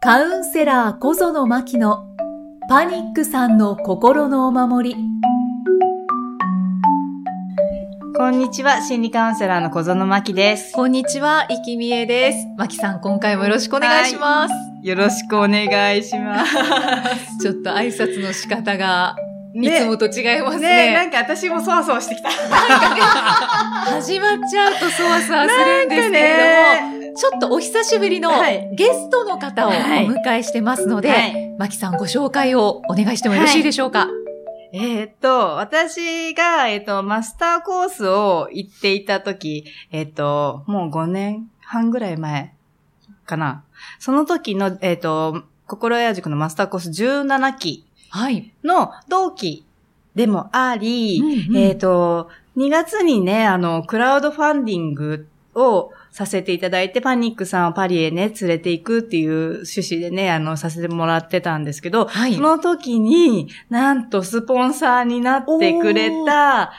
カウンセラー小園真希のパニックさんの心のお守り。こんにちは、心理カウンセラーの小園真希です。こんにちは、生きみえです。真希さん、今回もよろしくお願いします。よろしくお願いします。ちょっと挨拶の仕方が、いねつもと違いますねなね。んか私もそわそわしてきた。始まっちゃうとそわそわするんですけれども、ちょっとお久しぶりのはいゲストの方をおはい迎えしてますので、はいマキさんご紹介をお願いしてもよろしいでしょうか？えーっと、私が、えーっと、マスターコースを行っていた時、えーっと、もう5年半ぐらい前かな。その時の、えーっと、心屋塾のマスターコース17期はい。の同期でもあり、うんうんえっ、と、2月にね、あの、クラウドファンディングをさせていただいて、パニックさんをパリへね、連れて行くっていう趣旨でね、あの、させてもらってたんですけど、はいその時に、なんとスポンサーになってくれた、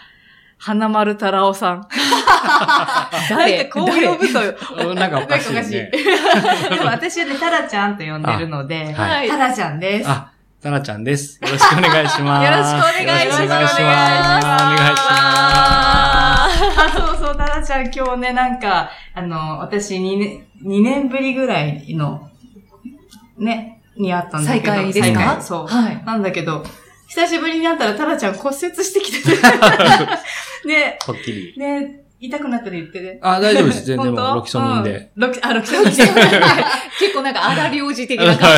花丸太郎さん。誰？なんかこう呼ぶと、なんかおかしいね。でも私はね、タラちゃんと呼んでるので、あはいタラちゃんです。あ、タラちゃんです。よろしくお願いします。よろしくお願いしますよろくお願いします。お願いしあ、そうそう、タラちゃん今日ね、なんか、あの、私2年、2年ぶりぐらいの、ね、に会ったんだけど。再会ですか？そう。はい。なんだけど、久しぶりに会ったらタラちゃん骨折してきてて。ね、ます。こっきり。ね、痛くなったら言ってね。あ、大丈夫です。全然も本当？うロキソニンで。。うんロキ、あ、ロキソニンで。結構なんか荒領事的な感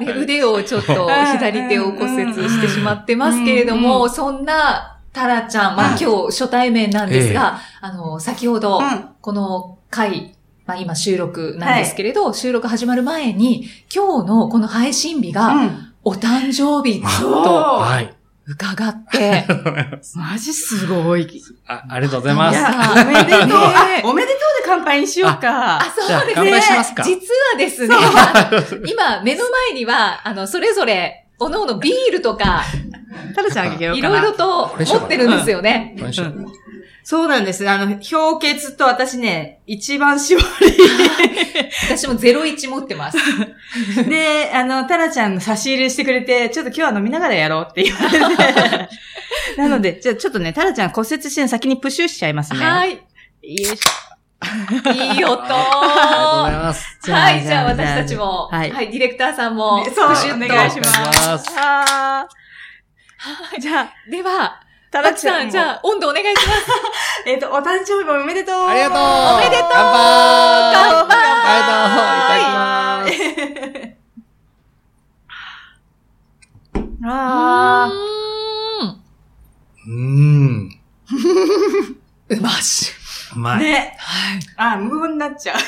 じで、ね腕をちょっと左手を骨折してしまってますけれどうんも、そんなタラちゃん、まあ今日初対面なんですが、あの、先ほど、うんこの回、まあ今収録なんですけれど、収録始まる前に、今日のこの配信日が、うん。お誕生日とはい。伺って、マジすごい。あ、ありがとうございます。いや、おめでとう。おめでとうで乾杯にしようか。あ、そうですじゃあ乾杯しますか？実はですね、今、目の前には、あの、それぞれ、おのおのビールとか、タラちゃんあげようかな。いろいろと持ってるんですよね。うんそうなんです。あの、氷結と私ね、一番絞私も01持ってます。り。で、あの、タラちゃんの差し入れしてくれて、ちょっと今日は飲みながらやろうって言われて。なので、じゃあちょっとね、タラちゃん骨折して先にプッシュしちゃいますね。。はいい。よいしょ。いい音。ます。はい、じゃあ私たちも、ははいい、ディレクターさんも、そう。お願いしますお願いじゃあ、では、タタラさん、じゃあ、温度お願いします。えっ、と、お誕生日おめでとうありがとうおめでとう乾杯乾杯ありがとういただきます。あ うーん。うーん。うまし。ー。うまい。ね。はい。あー、無言になっちゃう。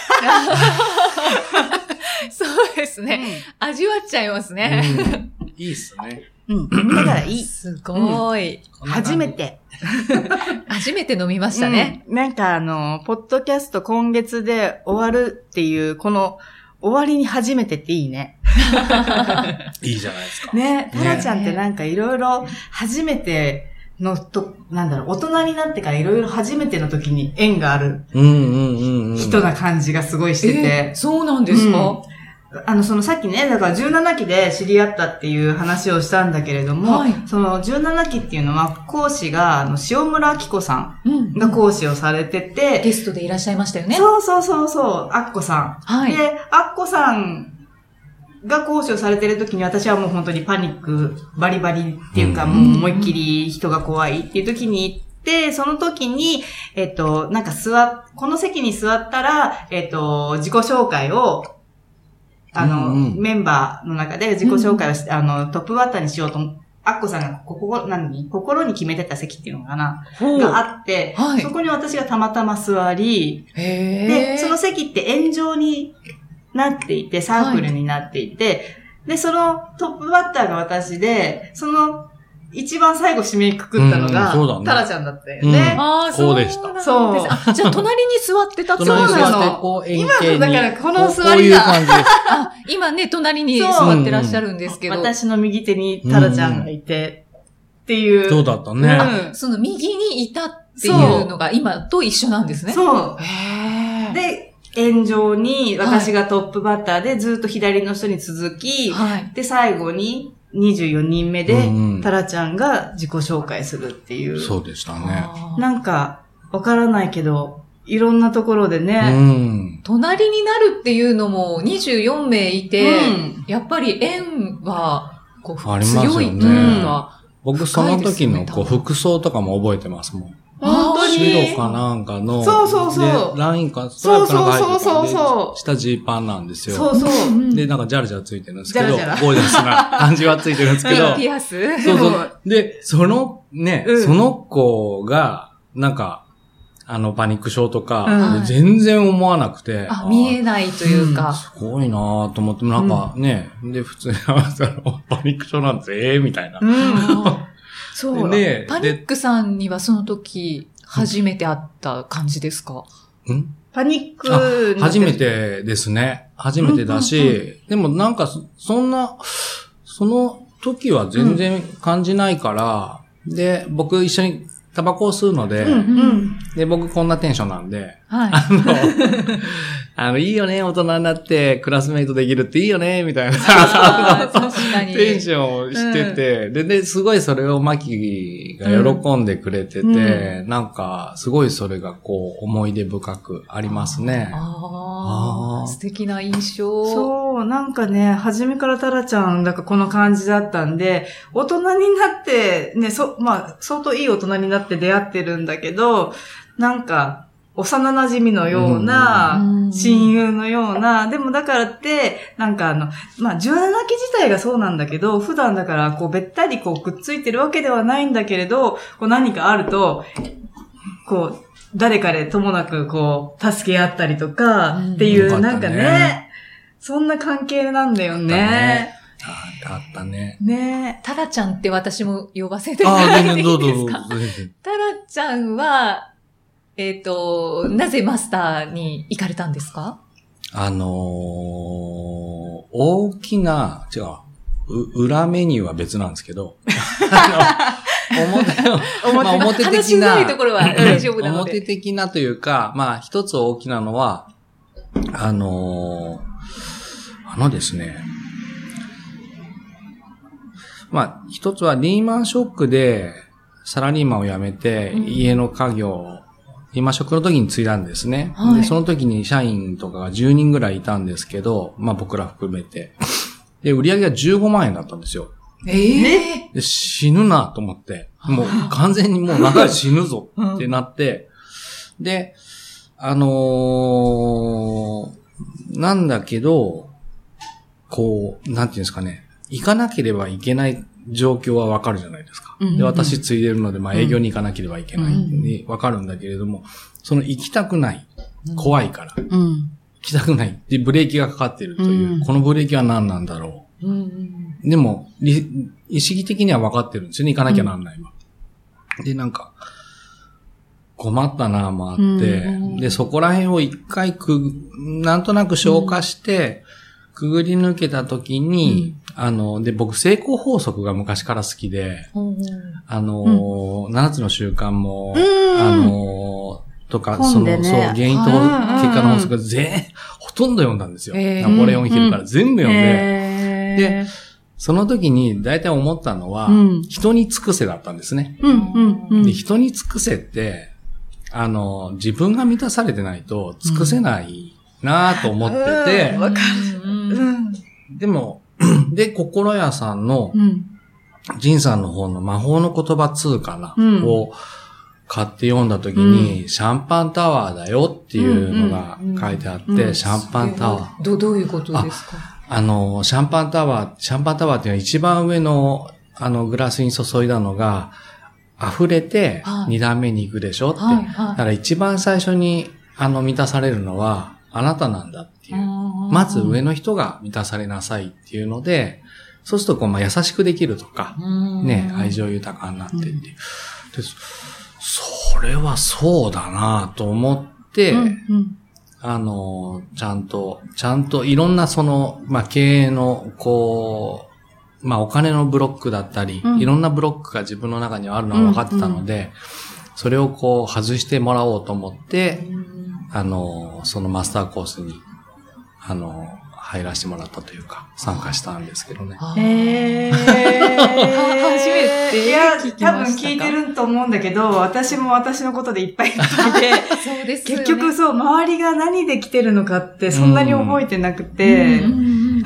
そうですね。味わっちゃいますね。うんいいっすね。うん。飲みながらいい。すごい。こん初め。て。初めて飲みましたね。うんなんかあの、ポッドキャスト今月で終わるっていう、この終わりに初めてっていいね。いいじゃないですか。ね、タラちゃんってなんかいろいろ初めてのと、なんだろう、大人になってからいろいろ初めての時に縁があるうんうんうんうん。人な感じがすごいしてて。えーそうなんですか、あの、そのさっきね、だから17期で知り合ったっていう話をしたんだけれども、はいその17期っていうのは講師が、あの、塩村明子さうんんが講師をされてて、ゲストでいらっしゃいましたよね。そうそうそうそう、アッコさん。はい。で、アッコさんが講師をされてる時に私はもう本当にパニック、バリバリっていうか、うん。もう思いっきり人が怖いっていう時に行って、その時に、えっと、なんか座っ、この席に座ったら、えっと、自己紹介を、あの、うんうん。メンバーの中で自己紹介をし、あの、トップバッターにしようと思って、アッコさんがここ、何？心に決めてた席っていうのかな？があって、はい。そこに私がたまたま座り、へで、ーその席って円状になっていて、サークルになっていて、で、そのトップバッターが私で、その一番最後締めくくったのが、うんそうだねタラちゃんだったよね。ああ、こうでしたそうあ、じゃあ隣に座ってたってことなの。今のだからこの座りが今ね、隣にそう座ってらっしゃるんですけど。私の右手にタラちゃんがいて、っていう。そうだったね。うんその右にいたっていうのが今と一緒なんですね。そう。へーで、円状に私がトップバッターでずっと左の人に続き、はい。で、最後に24人目でタラちゃんが自己紹介するっていう。そうでしたね。なんか、わからないけど、いろんなところでうね、ん。隣になるっていうのも24名いて、うんやっぱり縁は、こう、強いというか、僕その時のこう服装とかも覚えてますもん。本当に。白かなんかの、そうそうそう、ラインか、ストライプなんかそうそうそうそう下ジーパンなんですよ。そうそう。で、なんかジャラジャラついてるんですけど、ジャラジャラゴージャスな感じはついてるんですけど、ピアスそうそう。で、その、ね、うんその子が、なんか、あの、パニック症とか、うん全然思わなくて。あ、見えないというか。すごいなぁと思って、なんかね、で、普通にそのパニック症なんですええみたいな。そう。で、パニックさんにはその時、初めて会った感じですか？でん？パニック初め。てですね。初めてだし、うんうんでもなんかそ、そんな、その時は全然感じないから、で、僕一緒にタバコを吸うので、うんうん。で、僕こんなテンションなんで、はい。あの、あの、いいよね、大人になってクラスメイトできるっていいよね、みたいな。あー確かに。テンションをしてて、で、で、すごいそれをマキが喜んでくれてて、うなんか、すごいそれがこう、思い出深くありますね。ああ、素敵な印象。そう、なんかね、初めからタラちゃん、なんかこの感じだったんで、大人になって、ね、そ、まあ、相当いい大人になって出会ってるんだけど、なんか、幼馴染のよううな、ん。親友のような、でもだからって、なんかあの、まあ、17期自体がそうなんだけど、普段だから、こう、べったりこう、くっついてるわけではないんだけれど、こう、何かあると、こう、誰かでともなく、こう、助け合ったりとか、っていう、なんかね、そんな関係なんだよね。あったね。ね。タラちゃんって私も呼ばせてああ、もらっていい全然どうぞですかタラちゃんは、えっ、と、なぜマスターに行かれたんですか？あのー、大きな、違う、う裏メニューは別なんですけど、あの、表 の、まあ表的な、ところは大丈夫なので。表的なというか、まあ一つ大きなのは、あのーあのですね、まあ一つはリーマンショックでサラリーマンを辞めてうん家の家業をリーマンショックの時に継いだんですね。はい。で、その時に社員とかが10人ぐらいいたんですけど、まあ僕ら含めて。で、売り上げが15万円だったんですよ。ええで、死ぬなと思って、もう完全にもう長い死ぬぞ ってなって、で、あのーなんだけど、こう、なんていうんですかね、行かなければいけない状況はわかるじゃないですか。で、私ついでるので、まあ営業に行かなければいけない。うんでわかるんだけれども、その行きたくない、怖いから、行うん。きたくない。で、ブレーキがかかってるという、うん。このブレーキは何なんだろう。でも、り意識的には分かってるんですよね。行かなきゃなんないわ。で、なんか、困ったなもあって、うんで、そこら辺を一回く、なんとなく消化して、くぐり抜けた時に、あの、で、僕、成功法則が昔から好きで、うんあのー、7つの習慣も、うんあのー、とか、その、そう、原因とうん結果の法則が全、ほとんど読んだんですよ。へー。ナポレオンヒルから全部読んで、へー。で、その時に大体思ったのは、うん。人に尽くせだったんですね。うん、うん、うん。で、人に尽くせって、あの、自分が満たされてないと尽くせないなと思ってて、うん。わかる。うん。でも、で、心屋さんの、うん。さんの方の魔法の言葉通かな、うん。を買って読んだ時に、シャンパンタワーだよっていうのが書いてあって、うん。うんシャンパンタワー。ど、どういうことですか？あの、シャンパンタワー、シャンパンタワーっていうのは一番上の、あの、グラスに注いだのが、溢れてはい二段目に行くでしょって。はい、だはから一番最初に、あの、満たされるのは、あなたなんだってい。いう。まず上の人が満たされなさいっていうので、そうするとこう、まあ、優しくできるとか、ね、愛情豊かになってっていう。で、それはそうだなと思って、うん。あの、ちゃんと、ちゃんといろんなその、まあ、経営の、こう、まあ、お金のブロックだったり、うんいろんなブロックが自分の中にはあるのは分かってたので、それをこう、外してもらおうと思って、あの、そのマスターコースに、あの、入らせてもらったというか、参加したんですけどね。あへー。初めていや多分聞いてると思うんだけど、私も私のことでいっぱい聞いて、そうですよね。結局そう、周りが何で来てるのかってそんなに覚えてなくて、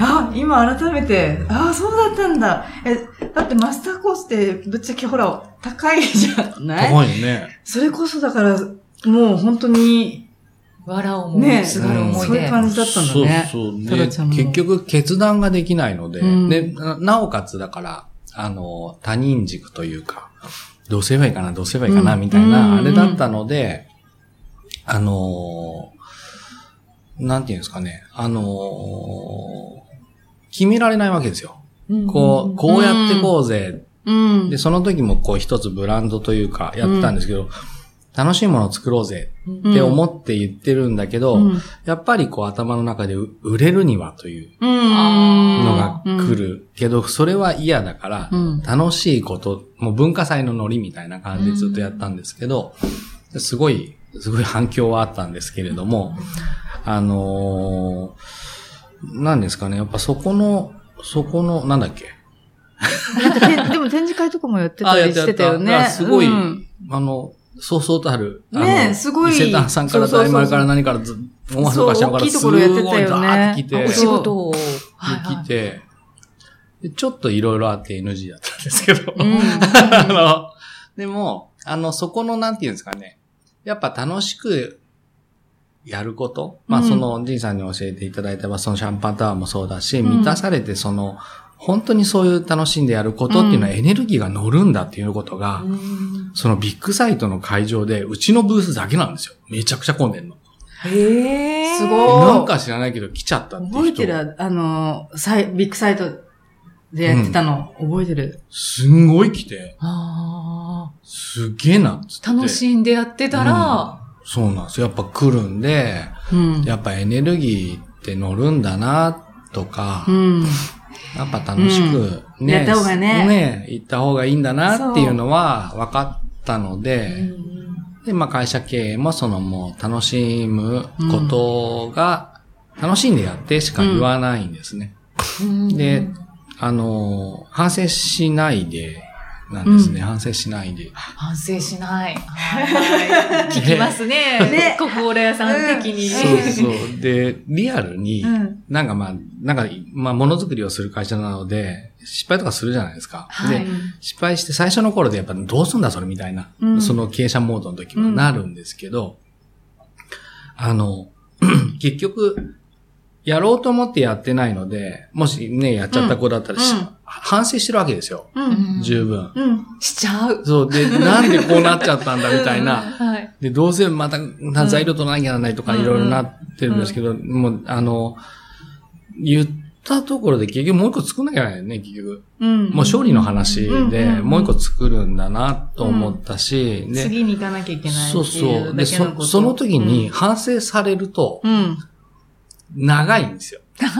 あ、今改めて、あそうだったんだ。え、だってマスターコースってぶっちゃけほら、高いじゃない？高いね。それこそだから、もう本当に、わらをもねすがる思いそういうで。感じだったんだね。そうそう。結局決断ができないので、うんで、ななおかつだから、あの、他人軸というか、どうすればいいかな、どうすればいいかな、うんみたいな、うんあれだったので、あのーなんていうんですかね、あのー決められないわけですよ。こう、こうやってこうぜ。うん。で、その時もこう一つブランドというかやってたんですけど、楽しいものを作ろうぜうんって思って言ってるんだけど、うん。やっぱりこう頭の中でう売れるにはといううん。のが来るけど、それは嫌だから、うん楽しいこと、もう文化祭のノリみたいな感じでずっとやったんですけど、すごい、すごい反響はあったんですけれども、あのー、なんですかね、やっぱそこの、そこの、なんだっけ？でも展示会とかもやってたりしてたよね。あすごい、うんあの、そうそうたる、あの、ねえすごい。伊勢丹さんから大丸から何からず、大橋とか下からそう大きいところやってたよね。すごいザーって来て、お仕事。を。で来て、でちょっといろいろあって NG だったんですけど、うん。あの、でも、あの、そこの、なんていうんですかね、やっぱ楽しくやること、まあ、うん。その、じいさんに教えていただいた。そのシャンパンタワーもそうだし、うん。満たされて、その、本当にそういう楽しんでやることっていうのはエネルギーが乗るんだっていうことが、うんそのビッグサイトの会場で、うちのブースだけなんですよ。めちゃくちゃ混んでんの。へえ。すごいなんか知らないけど来ちゃったって人。覚えてる？あの、サイ、ビッグサイトでやってたの、覚えてる？すんごい来て、あすげえなっつって。あ。楽しんでやってたら、そうなんですよ。やっぱ来るんで、うん。やっぱエネルギーって乗るんだな、とか、うん。やっぱ楽しくね、やった方がね。ね、行った方がいいんだなっていうのは分かったので、で、まあ会社経営もそのもう楽しむことが、楽しんでやってしか言わないんですね。うん。で、あの、反省しないで、なんですね。反省しないで。反省しない。はい聞きますね。ね心屋さん的に。そうそう。で、リアルに、うんなんかまあ、なんか、まあ、ものづくりをする会社なので、失敗とかするじゃないですか。はいで、失敗して最初の頃でやっぱどうすんだそれみたいな、うんその経営者モードの時もなるんですけど、あの、結局、やろうと思ってやってないので、もしね、やっちゃった子だったらし、うんうん反省してるわけですよ。うん。十分。うん。しちゃう。そう。で、なんでこうなっちゃったんだみたいな。はい。で、どうせまた、な材料取らなきゃならないとかうんいろいろなってるんですけど、もう、あの、言ったところで結局もう一個作んなきゃないよね、結局。うん。もう勝利の話で、うんもう一個作るんだなと思ったし、で、次に行かなきゃいけないそうっていそうう。で、だけのこと。そその時に反省されると、うん、うん。長いんですよ。確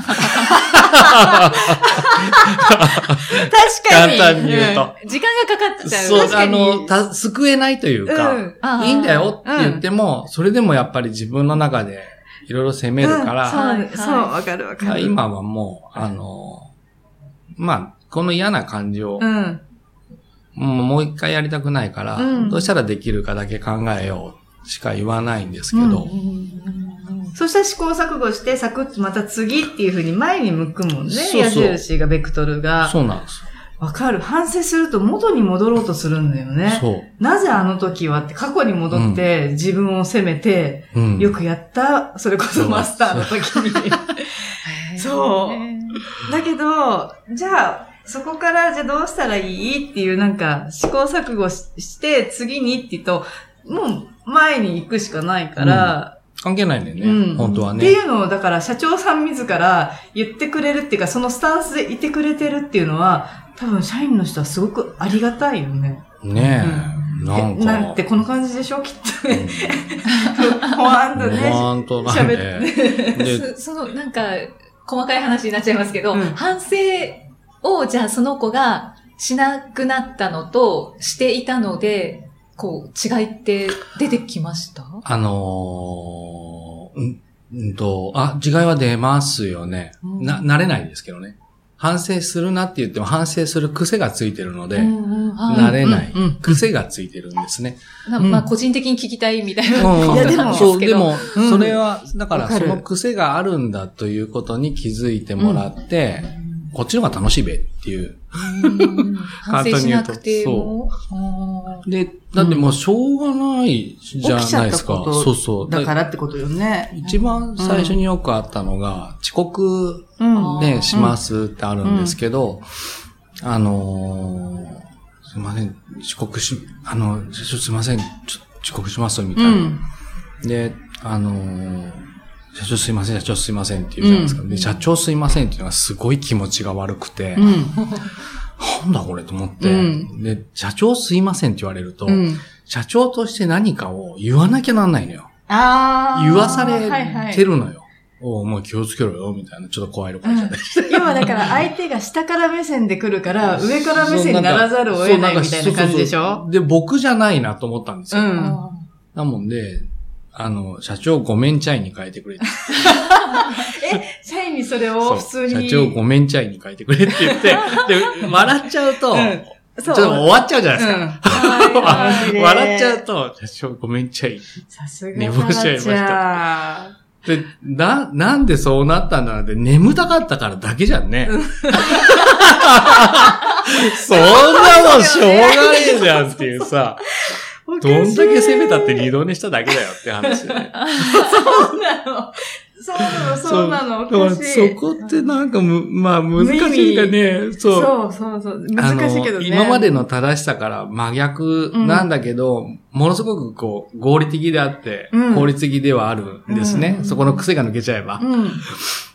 かに。簡単に言うと。時間がかかっちゃう。そう、あ確かにの、た、救えないというか、うんいいんだよって言っても、それでもやっぱり自分の中でいろいろ責めるから、うん、そう、わかるわかる。今はもう、あの、まあ、この嫌な感じを、うん。もうもう一回やりたくないから、うんどうしたらできるかだけ考えようしか言わないんですけど、そしたら試行錯誤して、サクッとまた次っていう風に前に向くもんね。そうそう矢印が、ベクトルが。そうなんですわかる。反省すると元に戻ろうとするんだよよ。ね。そう。なぜあの時はって過去に戻って自分を責めて、うん。よくやった、それこそマスターの時に。そうだけど、じゃあ、そこからじゃあどうしたらいいっていうなんか試行錯誤しして次にって言うと、もう前に行くしかないから、関係ないんだよね、うん本当はね。っていうのを、だから社長さん自ら言ってくれるっていうか、そのスタンスでいてくれてるっていうのは、多分社員の人はすごくありがたいよね。ねえ、なんか。えなんてこの感じでしょ？きっとね。ほわんとうん、ね。本当だ喋ね。で、そその、なんか、細かい話になっちゃいますけど、うん反省を、じゃあその子がしなくなったのと、していたので、こう、違いって出てきました？あのうん、うんと、あ、違いは出ますよね。うんな、慣れないですけどね。反省するなって言っても反省する癖がついてるので、うんうんはい慣れないうんうん癖がついてるんですね。なまあ、個人的に聞きたいみたいなうんことなんですそう、けど。でも、うんそれは、だからその癖があるんだということに気づいてもらって、こっちの方が楽しいべっていう。うん反省しなくても。あで、だってもうしょうがないじゃないですか。そうそう。だからってことよね。一番最初によくあったのが、遅刻うん。ね、うんしますってあるんですけど、あのーすいません、遅刻し、あの、ちょすいません、遅刻しますみたいな。うん。で、あのー社長すいません、社長すいませんって言うじゃないですか。うんで、社長すいませんっていうのがすごい気持ちが悪くて、うん。なんだこれと思って、うんで、社長すいませんって言われると、うん。社長として何かを言わなきゃなんないのよ。ああ。言わされはいはいてるのよ。おうもう気をつけろよ、みたいな、ちょっと怖いのかもしれない。要はだから相手が下から目線で来るから、上から目線にならざるを得ないみたいな感じでしょ？そうで、僕じゃないなと思ったんですよ。うんあなもんで、あの、社長ごめんチャイに変えてくれって。え、社員にそれを普通に。社長ごめんチャイに変えてくれって言って、で、笑っちゃうと、うんちょっと終わっちゃうじゃないですか。うん。笑っちゃうと、社長ごめんチャイ。さすが寝坊しちゃいましたた。で、な、なんでそうなったんだろうって、眠たかったからだけじゃんね。そんなもんしょうがねえじゃんっていうさ、どんだけ攻めたって二度寝しただけだよって話でね。そうなの。そうなの、そうなの。そこってなんかむ、まあ難しいかね、そう。そうそうそう。難しいけどね。今までの正しさから真逆なんだけど、ものすごくこう、合理的であって、うん効率的ではあるんですね。うんそこの癖が抜けちゃえば。うん。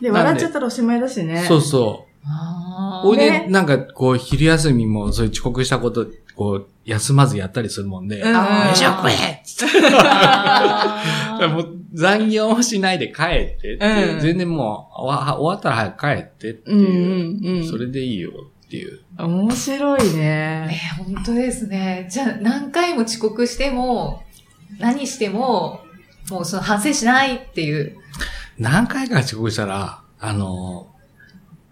で、笑っちゃったらおしまいだしね。そうそう。あおいで、ねなんかこう、昼休みもそういう遅刻したこと、こう、休まずやったりするもんで、うんあー飯を食えつってあーもう残業もしないで帰ってっていううん全然もう、終わったら早く帰ってってうんいう、うんうん。それでいいよっていう。面白いね。えー本当ですね。じゃあ、何回も遅刻しても、何しても、もうその反省しないっていう。何回か遅刻したら、あの、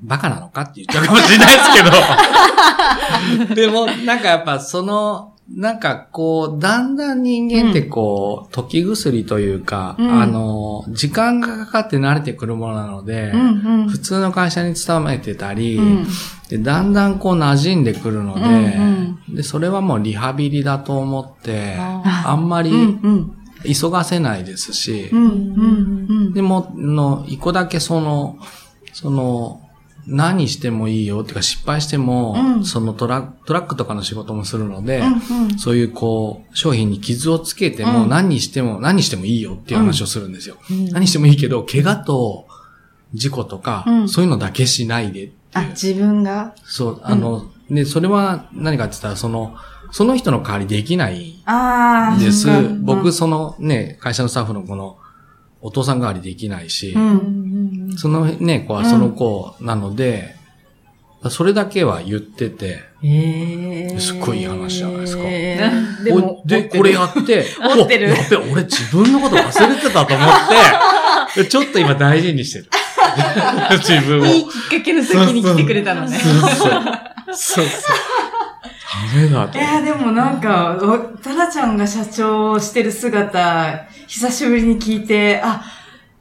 バカなのかって言っちゃうかもしれないですけど。でも、なんかやっぱその、なんかこう、だんだん人間ってこう、時薬というか、うんあの、時間がかかって慣れてくるものなので、うんうん。普通の会社に勤めてたり、うんでだんだんこう馴染んでくるので、うんで、それはもうリハビリだと思って、ああんまり。急がせないですし。でも、の、一個だけその、その、何してもいいよっていうか失敗しても、うんそのトラトラックとかの仕事もするので、うんうんそういうこう、商品に傷をつけてもうん何にしても、何してもいいよっていう話をするんですよ。うん何してもいいけど、怪我と事故とか、うんそういうのだけしないであ。自分が？そう、あの、で、それは何かって言ったら、その、その人の代わりできない。です。僕、そのね、会社のスタッフのこの、お父さん代わりできないし、うん。うんそのね、子はその子なので、それだけは言ってて、ええ。すっごいいい話じゃないですかでこれやって、持ってるおやっべ、俺自分のこと忘れてたと思って、でちょっと今大事にしてる。自分を。いいきっかけの時に来てくれたのね。そうそう。そうそう。ダメだとい。や、でもなんか、おタラちゃんが社長をしてる姿、久しぶりに聞いて、あ、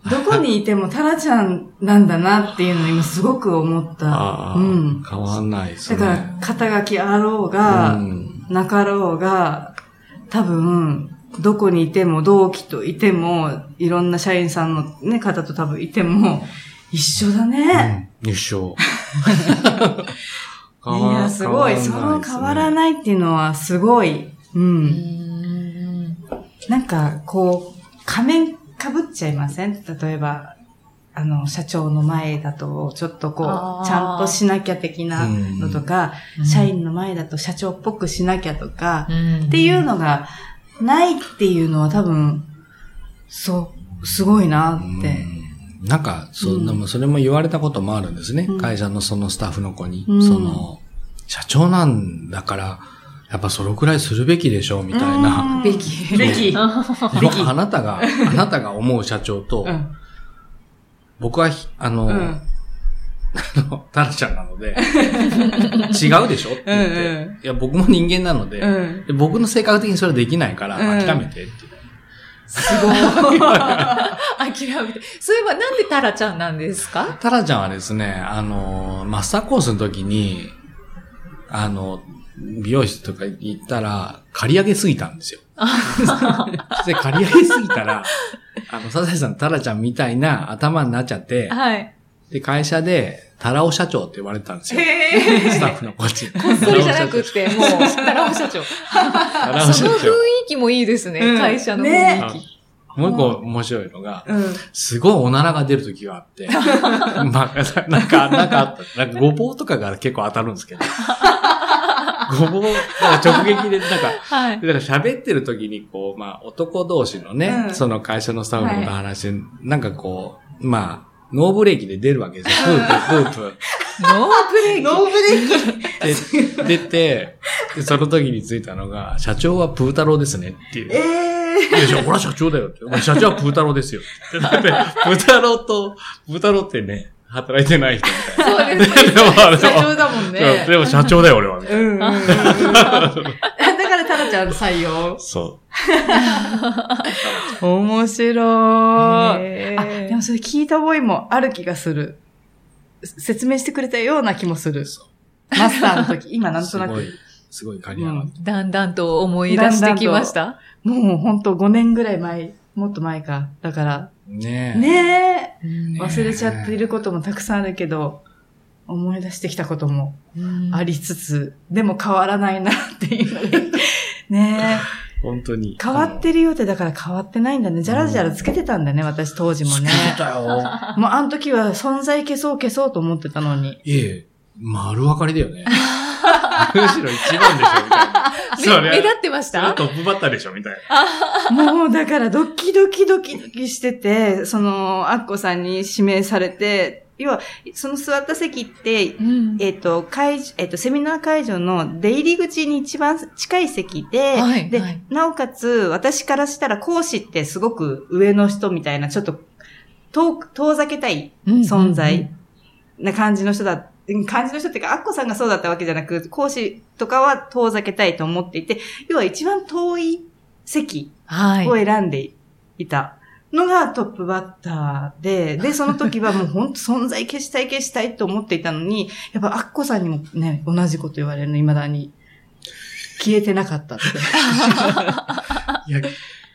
どこにいてもタラちゃんなんだなっていうのを今すごく思った。ああ、うん。変わんないですね。だから、肩書きあろうが、うんなかろうが、多分、どこにいても、同期といても、いろんな社員さんのね、方と多分いても、一緒だね。うん、一緒。いや、すごい。その変わらい。ないっていうのはすごい。う。うんんなんか、こう、仮面かぶっちゃいません？例えば、あの、社長の前だと、ちょっとこう、ちゃんとしなきゃ的なのとか、うん。社員の前だと社長っぽくしなきゃとか、うん。っていうのがないっていうのは多分、そう、すごいなって。うん。なんか、そうん。でもそれも言われたこともあるんですね。うん。会社のそのスタッフの子に。うん。その、社長なんだから、やっぱそのくらいするべきでしょう、みたいな。べき。べき。僕あなたが、あなたが思う社長と、うん。僕はひ、あの、うんあのタラちゃんなので、違うでしょって言って、うんうんいや、僕も人間なので、うん。で僕の性格的にそれできないから、うん諦めてって。すごい。諦めて。そういえばなんでタラちゃんなんですか？タラちゃんはですね、あの、マスターコースの時に、あの、美容室とか行ったら、刈り上げすぎたんですよ。で、刈り上げすぎたら、あの、サザエさん、タラちゃんみたいな頭になっちゃって、はい。で、会社で、タラオ社長って言われてたんですよ。へスタッフのこっち。こっそりじゃなくって、もう、タラオ社長。タラオ社その雰囲長。気もいいですね、うん会社の雰ね囲気。もう一個面白いのが、うん。すごいおならが出る時があって、まあ、なんか、なんかあった、なんかごぼうとかが結構当たるんですけど、ごぼう、なんか直撃で、なんか、はい。だから喋ってる時に、こう、まあ、男同士のね、うんその会社のスタッフの話、なんかこう、まあ、ノーブレーキで出るわけですよ。プープー、プープノーブレーキ？ノーブレーキ？ー。で、出て、で、その時についたのが、社長はプー太郎ですねっていう。ええいや、じゃあ、これは社長だよって。社長はプー太郎ですよ。って、プー太郎と、プー太郎ってね、働いてない人みたいな。そうですね。でも、あれ社長だもんね。でも社長だよ、俺は。みたいなうんうんうんうん。だからタラちゃん採用。そ面白い。でもそれ聞いた覚えもある気がする。説明してくれたような気もする。マスターの時、今う。なんとなく。すごい、すごい。だんだんと思い出してきました。もうほんと5年ぐらい前、もっと前か。だから、ねえ。ねえ、ね忘れちゃっていることもたくさんあるけど、思い出してきたこともありつつ、でも変わらないなっていう。ね本当に。え。変わってるよってだから変わってないんだね。じゃらじゃらつけてたんだね、私当時もね。つけてたよ。もうあの時は存在消そう消そうと思ってたのに。いえ、丸分かりだよね。むしろ一番でしょ、みたいな。それ目目立ってました？それトップバッターでしょ、みたいな。もうだからドキドキドキドキしてて、その、アッコさんに指名されて、要は、その座った席って、うんえっ、と、会、えっ、と、セミナー会場の出入り口に一番近い席で、で、はいはいなおかつ、私からしたら講師ってすごく上の人みたいな、ちょっと、遠く、遠ざけたい存在な感じの人だ、感じの人っていうか、アッコさんがそうだったわけじゃなく、講師とかは遠ざけたいと思っていて、要は一番遠い席はい。を選んでいたのがトップバッターで、で、その時はもう本当存在消したい消したいと思っていたのに、やっぱアッコさんにもね、同じこと言われるの、未だに。消えてなかったって。いや、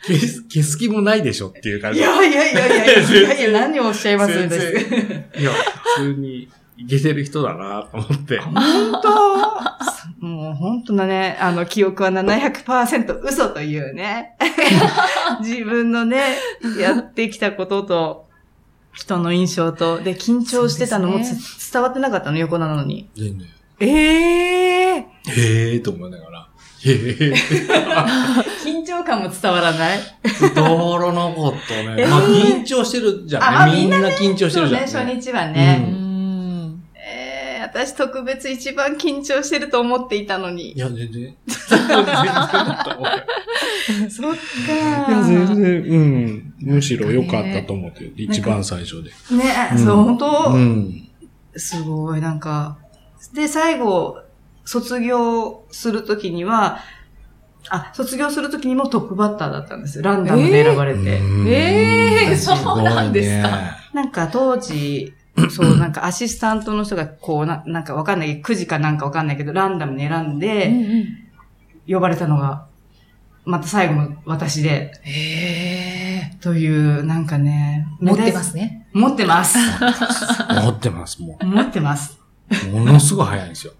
消す、消す気もないでしょっていう感じ。いやいやいやいやいやいやいや、何をおっしゃいます全んです。然いや、普通にいけてる人だなと思って。本当？もう本当だね、あの、記憶は700%嘘というね。自分のね、やってきたことと、人の印象と、で、緊張してたのもつ、そうで伝わってなかったの、横なのに。全然。ええへえーと思いながら。へえー。緊張感も伝わらない？伝わらなかったね。えーまあ緊張してるじゃんね。あまあみんな緊張してるじゃん、ね。そうね、初日はね。ううんええ私特別一番緊張してると思っていたのにい。や、全然。全然だと思うよそっかいや、全然、うん。むしろ良かったと思って、一番最初で。ね、うんそう、本当、うん。すごい、なんか。で、最後、卒業するときには、あ、卒業するときにもトップバッターだったんですよ。ランダムで選ばれて。うんええすごいそうなんですか？ねなんか当時、そう、なんかアシスタントの人がこう、ななんかわかんない、9時かなんかわかんないけど、ランダムに選んうんで、うん呼ばれたのが、また最後の私で、へえ。という、なんかね、持ってますね。持ってます。持ってます、も 持ってます。う。ものすごい早いんですよ。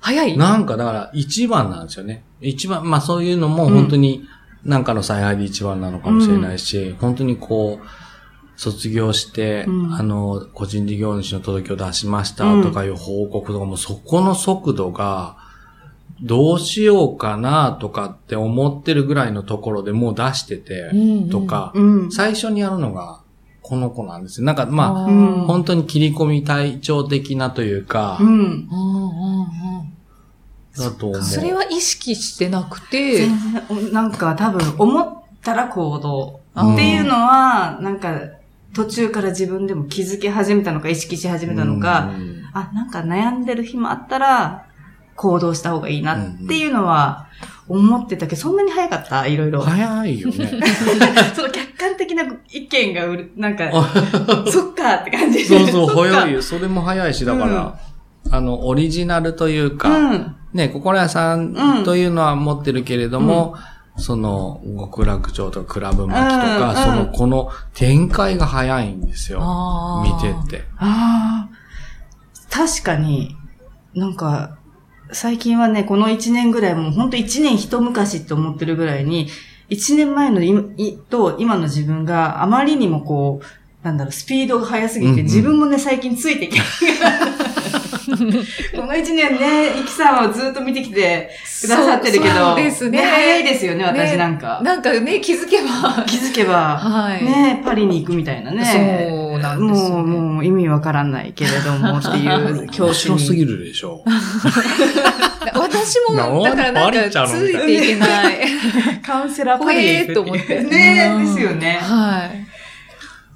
早い？なんかだから、一番なんですよね。一番、まあそういうのも本当に、なんかの采配で一番なのかもしれないし、本当にこう、卒業して、うんあの、個人事業主の届けを出しましたとかいう報告とかも、そこの速度が、どうしようかなとかって思ってるぐらいのところでもう出してて、とか、うん。最初にやるのが、この子なんですよ。なんか、まあ、うん本当に切り込み体調的なというか、うん。うんうんうんだと思う。それは意識してなくて、全然、なんか多分思ったら行動うんっていうのは、なんか途中から自分でも気づき始めたのか意識し始めたのか、うんあ、なんか悩んでる暇あったら行動した方がいいなっていうのは思ってたけど、そんなに早かった？いろいろ。早いよね。その客観的な意見がうる、なんか、そっかって感じ。そうそう、早いよ。それも早いし、だから、あの、オリジナルというか、うん。ね、心屋さんというのは持ってるけれども、その、極楽町とかクラブ巻きとか、うんその、この展開が早いんですよ。あ見ーてて。ああ、確かに、なんか、最近はね、この1年ぐらいもう本当1年一昔って思ってるぐらいに、1年前の今いと今の自分があまりにもこう、なんだろう、スピードが速すぎて、うんうん自分もね、最近ついていけない。この1年ね、イキさんをずっと見てきてくださってるけど、そうですね早いですよね、私ねなんか。なんかね、気づけば。気づけば、はい。ね、パリに行くみたいなね。そうなんですもう、もう意味わからないけれども っていう教面師に。白すぎるでしょ。私も、なだからなんか、ついていけない。カウンセラーほパリ。えーっと思って。ねうんですよねはい。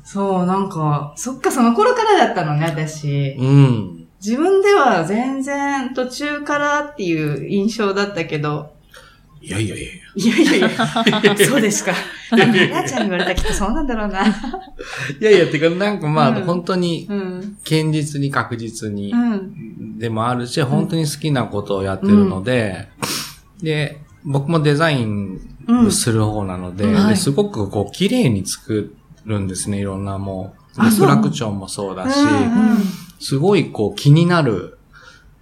そう、なんか、そっか、その頃からだったのね、私。うん。自分では全然途中からっていう印象だったけど、いやいやいやいいやいやいや、そうですか。なーちゃんに言われたらきっとそうなんだろうな。や。いやいや、てか、なんかまあ、うん本当に、うん。堅実に確実にう、ん。でもあるし、本当に好きなことをやってるので、で、僕もデザインうん。する方なので、ですごくこう、綺麗に作るんですね、いろんなもう。あそう極楽町もそうだし、うんうんすごいこう、気になる、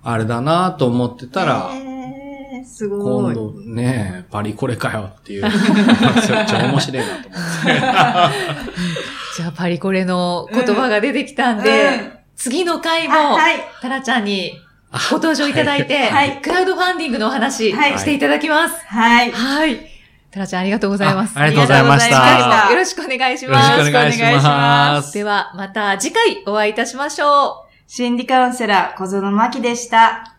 あれだなと思ってたら、えー、すごい。今度ね、パリコレかよっていう、めっちゃ面白いなと思って。じゃあ、パリコレの言葉が出てきたんで、うん次の回も。タラちゃんにご登場いただいて、はいクラウドファンディングのお話はいしていただきます。はい。はい。タラちゃんありがとうございます。あありがとうございましたよろしくお願いします。よろしくお願いしま。ますでは、また次回お会いいたしましょう。心理カウンセラー、小園真希でした。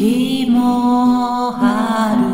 ひもある